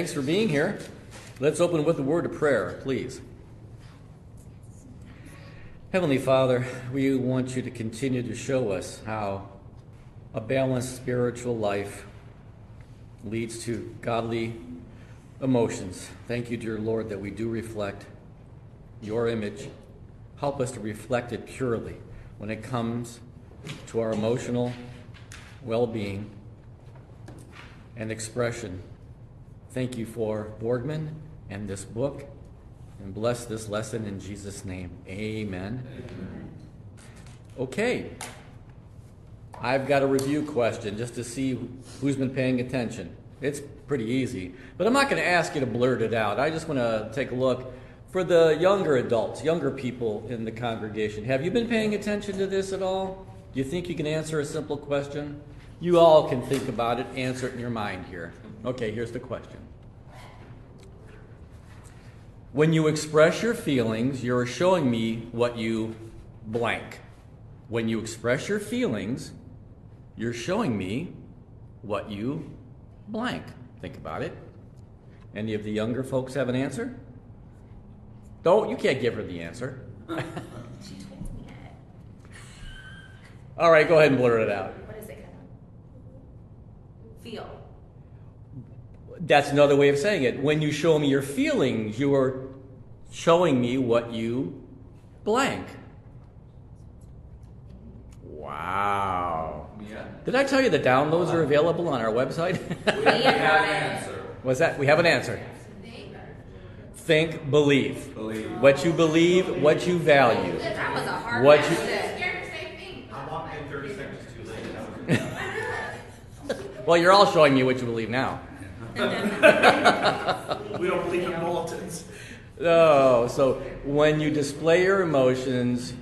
Thanks for being here. Let's open with a word of prayer, please. Heavenly Father, we want you to continue to show us how a balanced spiritual life leads to godly emotions. Thank you, dear Lord, that we do reflect your image. Help us to reflect it purely when it comes to our emotional well being and expression Thank you for Borgman and this book. And bless this lesson in Jesus' name. Amen. Amen. Okay. I've got a review question just to see who's been paying attention. It's pretty easy. But I'm not going to ask you to blurt it out. I just want to take a look. For the younger adults, younger people in the congregation, have you been paying attention to this at all? Do you think you can answer a simple question? You all can think about it, answer it in your mind here. Okay, here's the question. When you express your feelings, you're showing me what you blank. When you express your feelings, you're showing me what you blank. Think about it. Any of the younger folks have an answer? Don't, you can't give her the answer. All right, go ahead and blur it out. What is it? Feel. That's another way of saying it. When you show me your feelings, you are showing me what you blank. Wow. Yeah. Did I tell you the downloads are available on our website? we have an answer. What's that? We have an answer. Think, believe. Believe. What you believe, what you value. That was a hard What one. you- I walked in 30 seconds too late. Well, you're all showing me what you believe now. we don't believe in bulletins. No, so when you display your emotions,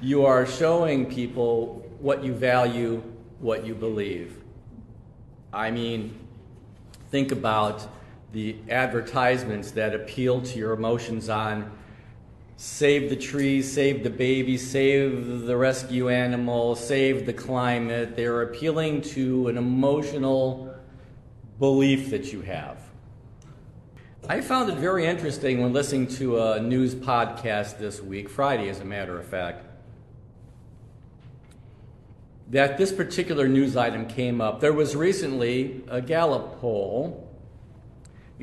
you are showing people what you value, what you believe. I mean, think about the advertisements that appeal to your emotions on save the trees, save the baby, save the rescue animal, save the climate. They're appealing to an emotional belief that you have. I found it very interesting when listening to a news podcast this week, Friday, as a matter of fact, that this particular news item came up. There was recently a Gallup poll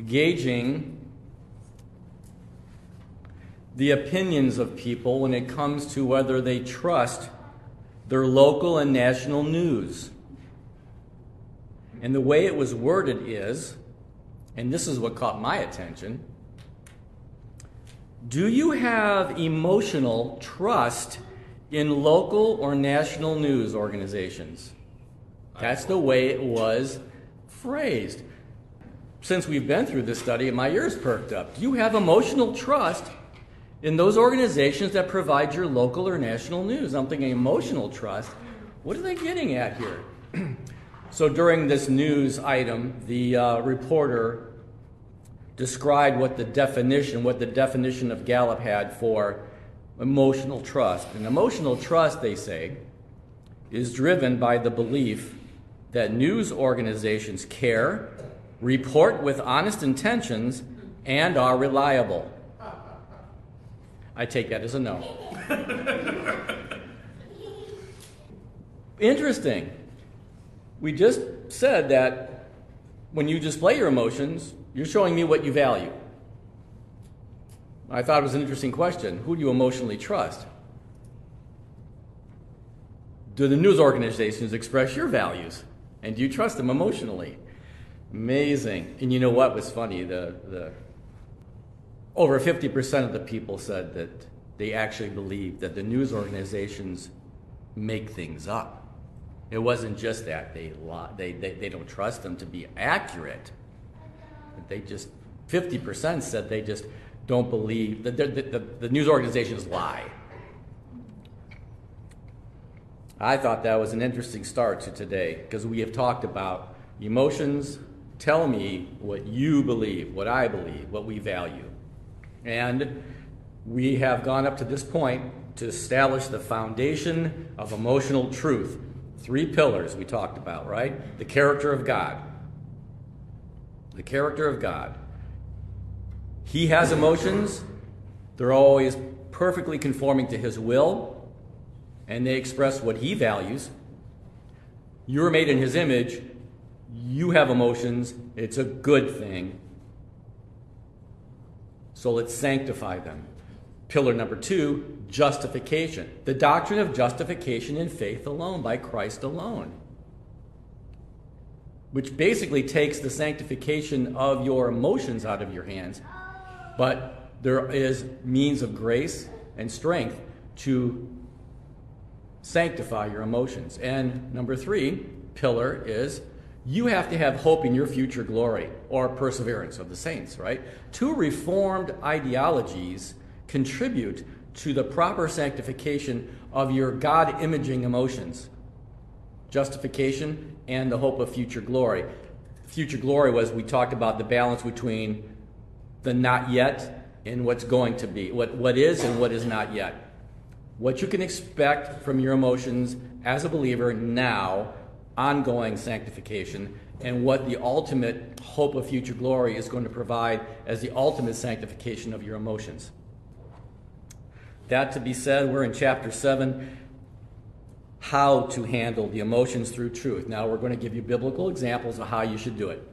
gauging the opinions of people when it comes to whether they trust their local and national news. And the way it was worded is, and this is what caught my attention do you have emotional trust in local or national news organizations? That's the way it was phrased. Since we've been through this study, my ears perked up. Do you have emotional trust in those organizations that provide your local or national news? I'm thinking emotional trust. What are they getting at here? so during this news item, the uh, reporter described what the definition, what the definition of Gallup had for emotional trust. And emotional trust, they say, is driven by the belief that news organizations care, report with honest intentions, and are reliable. I take that as a no. Interesting. We just said that when you display your emotions, you're showing me what you value. I thought it was an interesting question. Who do you emotionally trust? Do the news organizations express your values? And do you trust them emotionally? Amazing. And you know what was funny? The, the over 50% of the people said that they actually believe that the news organizations make things up. It wasn't just that they, they, they, they don't trust them to be accurate. They just, 50% said they just don't believe, that the, the, the news organizations lie. I thought that was an interesting start to today because we have talked about emotions tell me what you believe, what I believe, what we value. And we have gone up to this point to establish the foundation of emotional truth. Three pillars we talked about, right? The character of God. The character of God. He has emotions, they're always perfectly conforming to His will, and they express what He values. You're made in His image, you have emotions, it's a good thing. So let's sanctify them. Pillar number two justification. The doctrine of justification in faith alone, by Christ alone. Which basically takes the sanctification of your emotions out of your hands, but there is means of grace and strength to sanctify your emotions. And number three pillar is you have to have hope in your future glory or perseverance of the saints, right? Two reformed ideologies contribute to the proper sanctification of your God imaging emotions justification and the hope of future glory. Future glory was we talked about the balance between the not yet and what's going to be, what, what is and what is not yet. What you can expect from your emotions as a believer now ongoing sanctification and what the ultimate hope of future glory is going to provide as the ultimate sanctification of your emotions. That to be said, we're in chapter 7 how to handle the emotions through truth. Now we're going to give you biblical examples of how you should do it.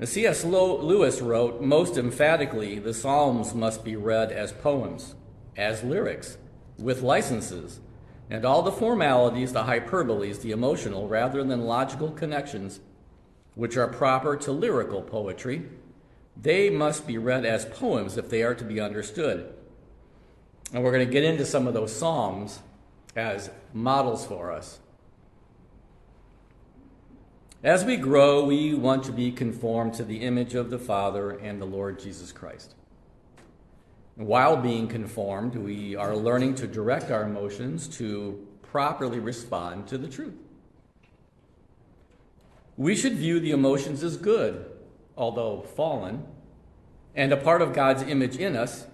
Now, C.S. Lewis wrote most emphatically the Psalms must be read as poems, as lyrics, with licenses and all the formalities, the hyperboles, the emotional, rather than logical connections, which are proper to lyrical poetry, they must be read as poems if they are to be understood. And we're going to get into some of those Psalms as models for us. As we grow, we want to be conformed to the image of the Father and the Lord Jesus Christ. While being conformed, we are learning to direct our emotions to properly respond to the truth. We should view the emotions as good, although fallen, and a part of God's image in us,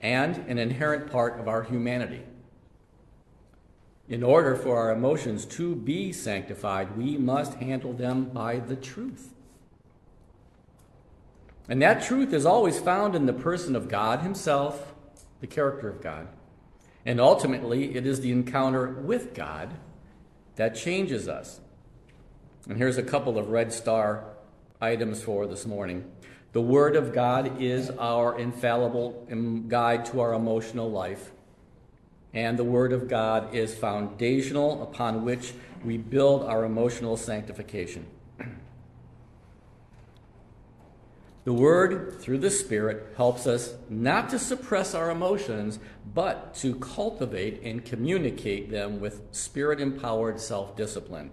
and an inherent part of our humanity. In order for our emotions to be sanctified, we must handle them by the truth. And that truth is always found in the person of God Himself, the character of God. And ultimately, it is the encounter with God that changes us. And here's a couple of red star items for this morning. The Word of God is our infallible um, guide to our emotional life. And the Word of God is foundational upon which we build our emotional sanctification. The Word, through the Spirit, helps us not to suppress our emotions, but to cultivate and communicate them with Spirit empowered self discipline.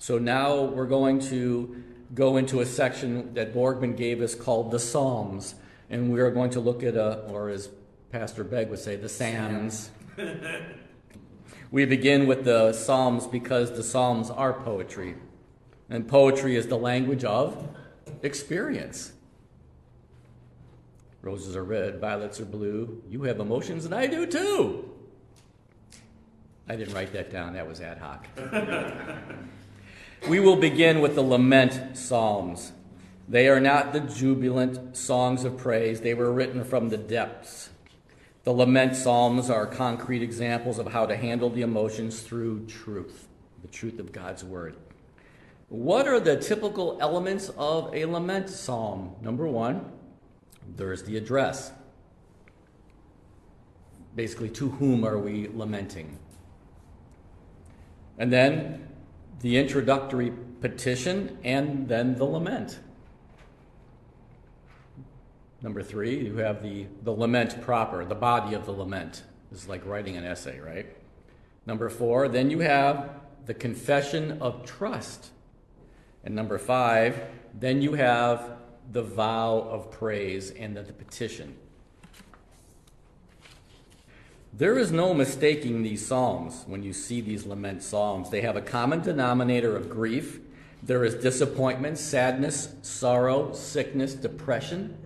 So now we're going to go into a section that Borgman gave us called the Psalms. And we are going to look at, a, or as Pastor Begg would say, the Psalms. we begin with the Psalms because the Psalms are poetry. And poetry is the language of experience. Roses are red, violets are blue. You have emotions, and I do too. I didn't write that down, that was ad hoc. we will begin with the lament psalms. They are not the jubilant songs of praise, they were written from the depths. The lament psalms are concrete examples of how to handle the emotions through truth. the truth of God's word. What are the typical elements of a lament psalm? Number one, there's the address. Basically, to whom are we lamenting? And then the introductory petition, and then the lament. Number three, you have the, the lament proper, the body of the lament. This is like writing an essay, right? Number four, then you have the confession of trust. And number five, then you have the vow of praise and the, the petition. There is no mistaking these psalms when you see these lament psalms. They have a common denominator of grief. There is disappointment, sadness, sorrow, sickness, depression,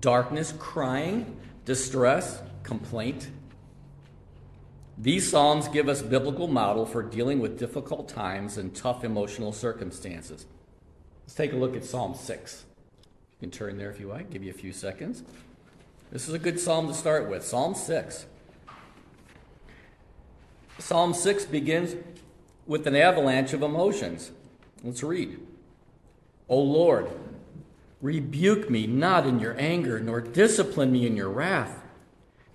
darkness, crying, distress, complaint. These Psalms give us biblical model for dealing with difficult times and tough emotional circumstances. Let's take a look at Psalm 6. You can turn there if you like, give you a few seconds. This is a good psalm to start with. Psalm 6. Psalm 6 begins with an avalanche of emotions. Let's read. O Lord, rebuke me not in your anger, nor discipline me in your wrath.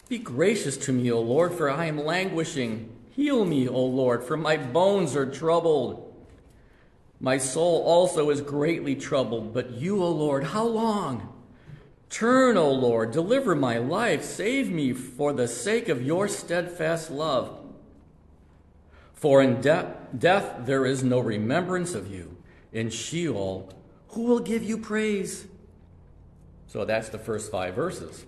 Be gracious to me, O Lord, for I am languishing. Heal me, O Lord, for my bones are troubled. My soul also is greatly troubled, but you, O Lord, how long? Turn, O Lord, deliver my life, save me for the sake of your steadfast love. For in de- death there is no remembrance of you. In Sheol, who will give you praise? So that's the first five verses.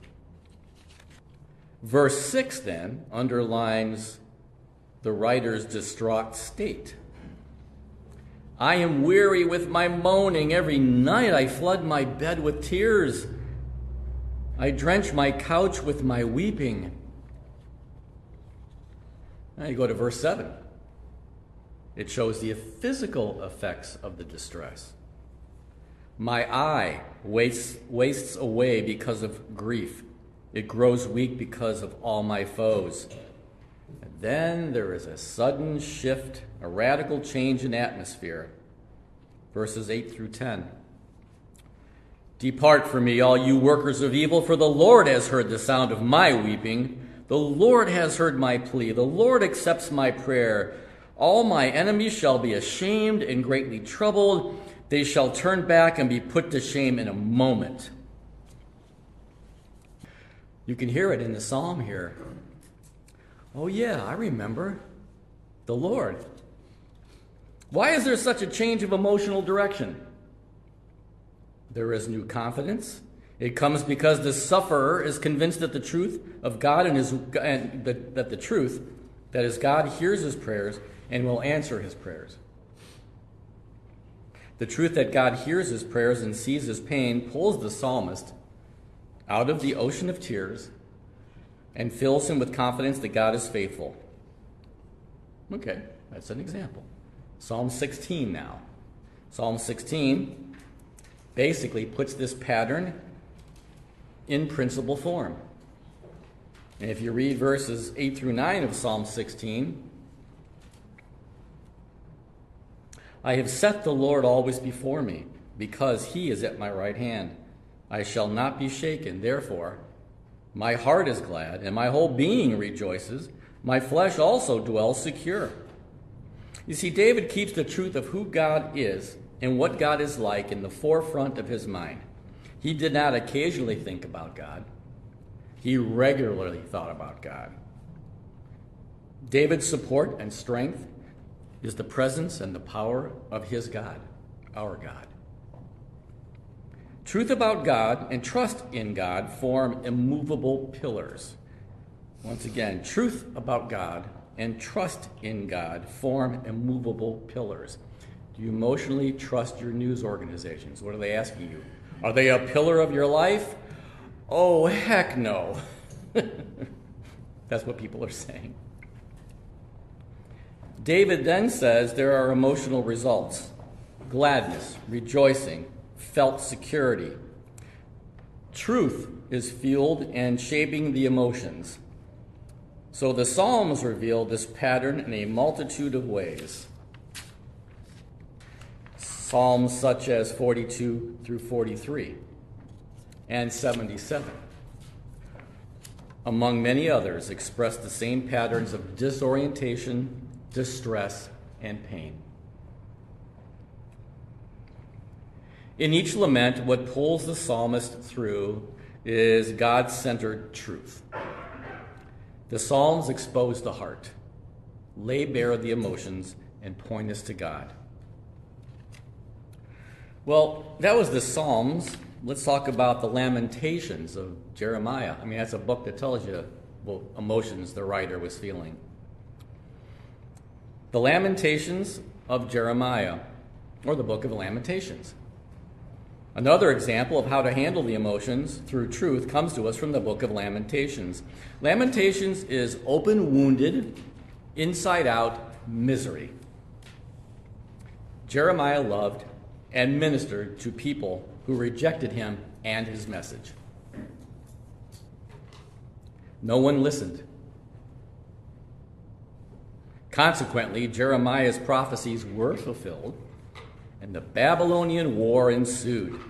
Verse 6 then underlines the writer's distraught state. I am weary with my moaning. Every night I flood my bed with tears. I drench my couch with my weeping. Now you go to verse 7. It shows the physical effects of the distress. My eye wastes, wastes away because of grief. It grows weak because of all my foes. And then there is a sudden shift, a radical change in atmosphere. Verses 8 through 10. Depart from me, all you workers of evil, for the Lord has heard the sound of my weeping. The Lord has heard my plea. The Lord accepts my prayer. All my enemies shall be ashamed and greatly troubled. They shall turn back and be put to shame in a moment. You can hear it in the psalm here. Oh, yeah, I remember. The Lord. Why is there such a change of emotional direction? There is new confidence. It comes because the sufferer is convinced that the truth of God and, his, and the, that the truth, that is, God hears his prayers and will answer his prayers. The truth that God hears his prayers and sees his pain pulls the psalmist out of the ocean of tears and fills him with confidence that God is faithful. Okay, that's an example. Psalm 16 now. Psalm 16 basically puts this pattern in principle form. And if you read verses 8 through 9 of Psalm 16, I have set the Lord always before me, because he is at my right hand. I shall not be shaken. Therefore, my heart is glad, and my whole being rejoices. My flesh also dwells secure. You see, David keeps the truth of who God is and what God is like in the forefront of his mind. He did not occasionally think about God, he regularly thought about God. David's support and strength is the presence and the power of his God, our God. Truth about God and trust in God form immovable pillars. Once again, truth about God and trust in God form immovable pillars. Do you emotionally trust your news organizations? What are they asking you? Are they a pillar of your life? Oh, heck no. That's what people are saying. David then says there are emotional results gladness, rejoicing, felt security. Truth is fueled and shaping the emotions. So the Psalms reveal this pattern in a multitude of ways. Psalms such as 42 through 43 and 77, among many others, express the same patterns of disorientation, distress, and pain. In each lament, what pulls the psalmist through is God centered truth. The Psalms expose the heart, lay bare the emotions, and point us to God. Well, that was the Psalms. Let's talk about the Lamentations of Jeremiah. I mean, that's a book that tells you what emotions the writer was feeling. The Lamentations of Jeremiah, or the book of Lamentations. Another example of how to handle the emotions through truth comes to us from the book of Lamentations. Lamentations is open wounded, inside out misery. Jeremiah loved and ministered to people who rejected him and his message. No one listened. Consequently, Jeremiah's prophecies were fulfilled and the Babylonian War ensued.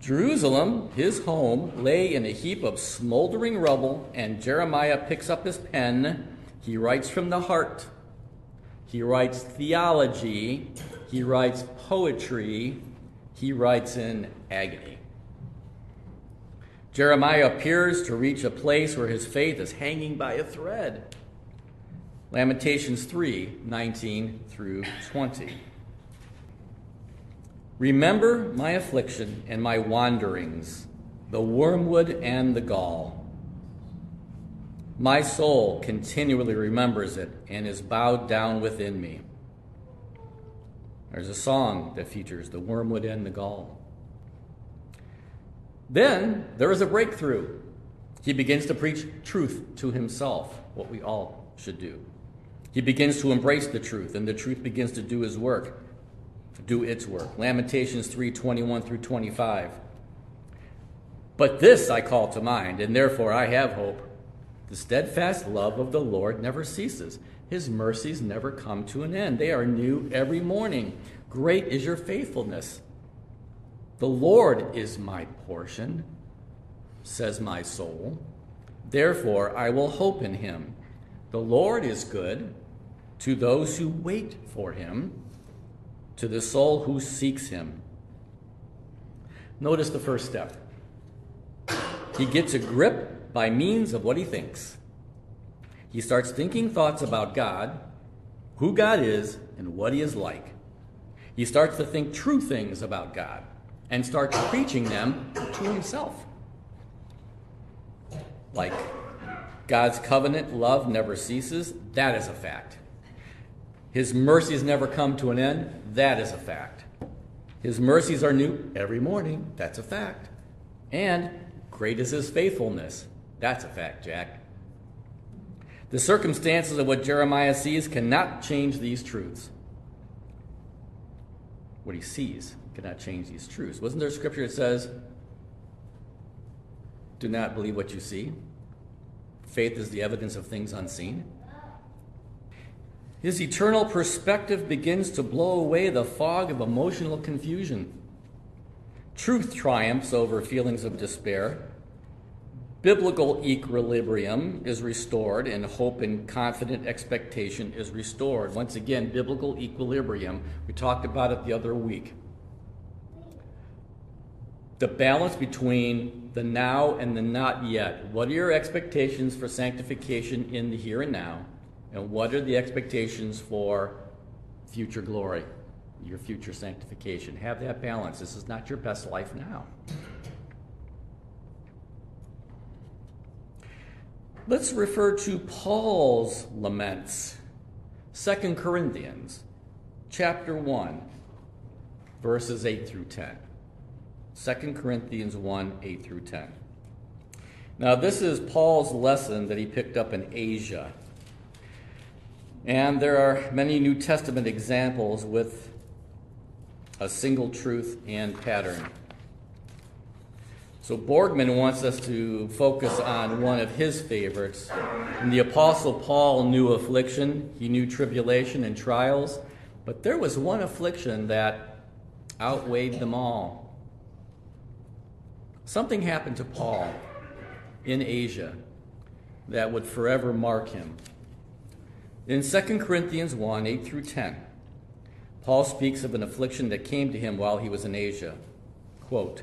Jerusalem, his home, lay in a heap of smoldering rubble, and Jeremiah picks up his pen. He writes from the heart. He writes theology. He writes poetry. He writes in agony. Jeremiah appears to reach a place where his faith is hanging by a thread. Lamentations 3 19 through 20. Remember my affliction and my wanderings, the wormwood and the gall. My soul continually remembers it and is bowed down within me. There's a song that features the wormwood and the gall. Then there is a breakthrough. He begins to preach truth to himself, what we all should do. He begins to embrace the truth, and the truth begins to do his work do its work. Lamentations 3 21 through 25. But this I call to mind, and therefore I have hope. The steadfast love of the Lord never ceases, His mercies never come to an end. They are new every morning. Great is your faithfulness. The Lord is my portion, says my soul. Therefore I will hope in Him. The Lord is good to those who wait for Him to the soul who seeks him. Notice the first step. He gets a grip by means of what he thinks. He starts thinking thoughts about God, who God is, and what he is like. He starts to think true things about God and starts preaching them to himself. Like God's covenant love never ceases, that is a fact. His mercies never come to an end. That is a fact. His mercies are new every morning. That's a fact. And great is his faithfulness. That's a fact, Jack. The circumstances of what Jeremiah sees cannot change these truths. What he sees cannot change these truths. Wasn't there a scripture that says, Do not believe what you see? Faith is the evidence of things unseen. His eternal perspective begins to blow away the fog of emotional confusion. Truth triumphs over feelings of despair. Biblical equilibrium is restored, and hope and confident expectation is restored. Once again, biblical equilibrium. We talked about it the other week. The balance between the now and the not yet. What are your expectations for sanctification in the here and now? And what are the expectations for future glory, your future sanctification? Have that balance. This is not your best life now. Let's refer to Paul's laments. 2 Corinthians chapter 1 verses 8 through 10. 2 Corinthians 1 8 through 10. Now, this is Paul's lesson that he picked up in Asia. And there are many New Testament examples with a single truth and pattern. So Borgman wants us to focus on one of his favorites. And the Apostle Paul knew affliction, he knew tribulation and trials, But there was one affliction that outweighed them all. Something happened to Paul in Asia that would forever mark him. In 2 Corinthians 1 8 through 10, Paul speaks of an affliction that came to him while he was in Asia. Quote,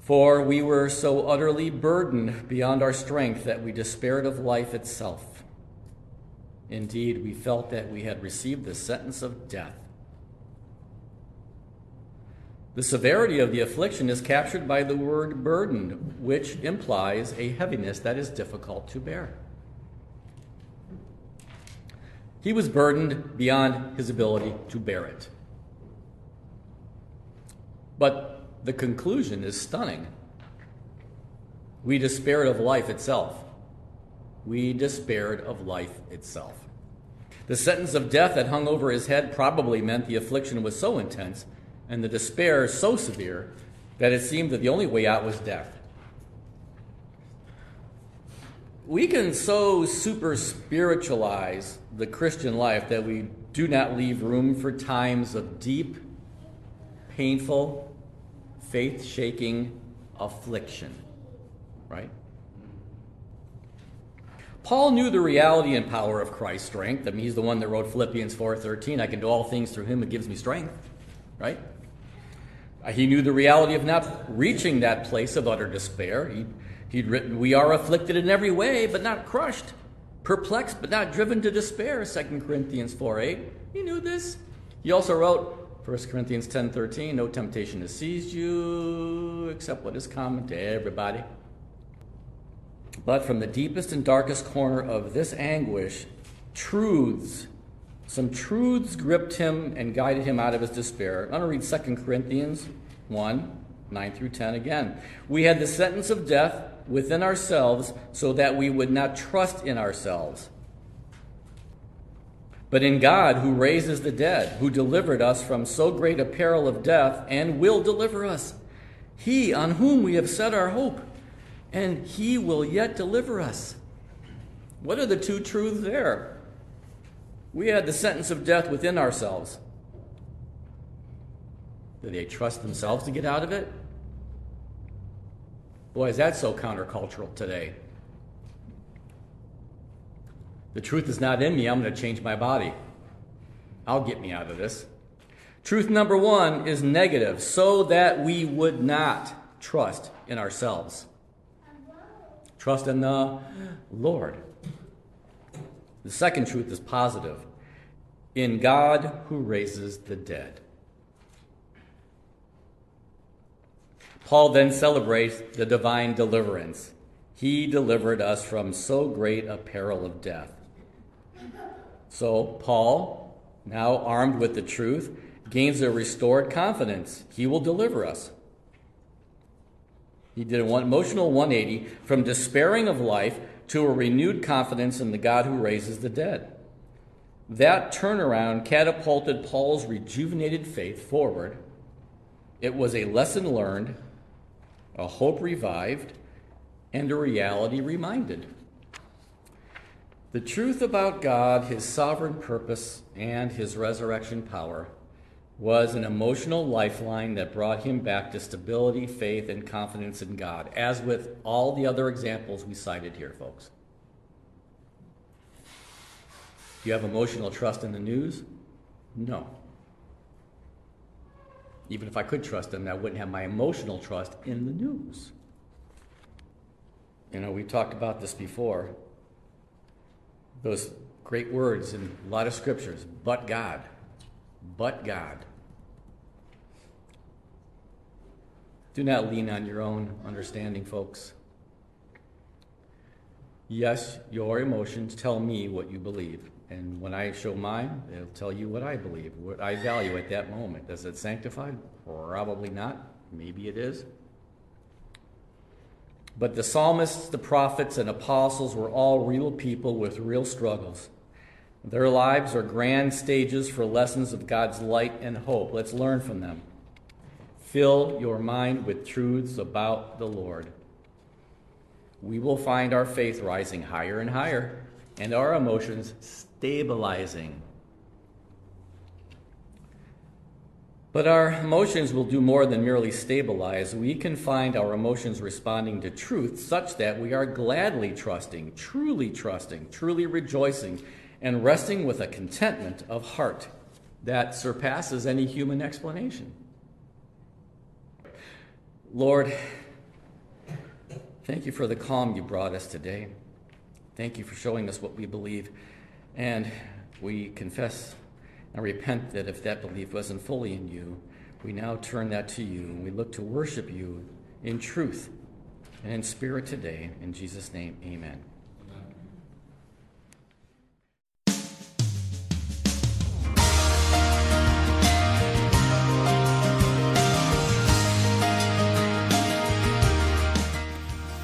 For we were so utterly burdened beyond our strength that we despaired of life itself. Indeed, we felt that we had received the sentence of death. The severity of the affliction is captured by the word burdened, which implies a heaviness that is difficult to bear. He was burdened beyond his ability to bear it. But the conclusion is stunning. We despaired of life itself. We despaired of life itself. The sentence of death that hung over his head probably meant the affliction was so intense and the despair so severe that it seemed that the only way out was death. We can so super spiritualize the Christian life that we do not leave room for times of deep, painful, faith shaking affliction. Right? Paul knew the reality and power of Christ's strength. I mean, he's the one that wrote Philippians 4:13, I can do all things through him who gives me strength, right? Uh, he knew the reality of not reaching that place of utter despair. He, he'd written, We are afflicted in every way, but not crushed, perplexed, but not driven to despair, 2 Corinthians 4 8. He knew this. He also wrote 1 Corinthians 10 13, No temptation has seized you except what is common to everybody. But from the deepest and darkest corner of this anguish, truths some truths gripped him and guided him out of his despair. I'm going to read 2 Corinthians 1 9 through 10 again. We had the sentence of death within ourselves so that we would not trust in ourselves, but in God who raises the dead, who delivered us from so great a peril of death and will deliver us. He on whom we have set our hope, and he will yet deliver us. What are the two truths there? We had the sentence of death within ourselves. Do they trust themselves to get out of it? Boy, is that so countercultural today. The truth is not in me. I'm going to change my body. I'll get me out of this. Truth number one is negative, so that we would not trust in ourselves. Trust in the Lord. The second truth is positive in God who raises the dead. Paul then celebrates the divine deliverance. He delivered us from so great a peril of death. So, Paul, now armed with the truth, gains a restored confidence. He will deliver us. He did an emotional 180 from despairing of life to a renewed confidence in the God who raises the dead. That turnaround catapulted Paul's rejuvenated faith forward. It was a lesson learned, a hope revived, and a reality reminded. The truth about God, His sovereign purpose, and His resurrection power was an emotional lifeline that brought him back to stability, faith, and confidence in God, as with all the other examples we cited here, folks. Do you have emotional trust in the news? No. Even if I could trust them, I wouldn't have my emotional trust in the news. You know, we talked about this before. Those great words in a lot of scriptures, but God but God. Do not lean on your own understanding, folks. Yes, your emotions tell me what you believe. And when I show mine, it'll tell you what I believe, what I value at that moment. Does it sanctify? Probably not. Maybe it is. But the psalmists, the prophets, and apostles were all real people with real struggles. Their lives are grand stages for lessons of God's light and hope. Let's learn from them. Fill your mind with truths about the Lord. We will find our faith rising higher and higher and our emotions stabilizing. But our emotions will do more than merely stabilize. We can find our emotions responding to truth such that we are gladly trusting, truly trusting, truly rejoicing, and resting with a contentment of heart that surpasses any human explanation. Lord, thank you for the calm you brought us today. Thank you for showing us what we believe. And we confess and repent that if that belief wasn't fully in you, we now turn that to you and we look to worship you in truth and in spirit today. In Jesus' name, amen.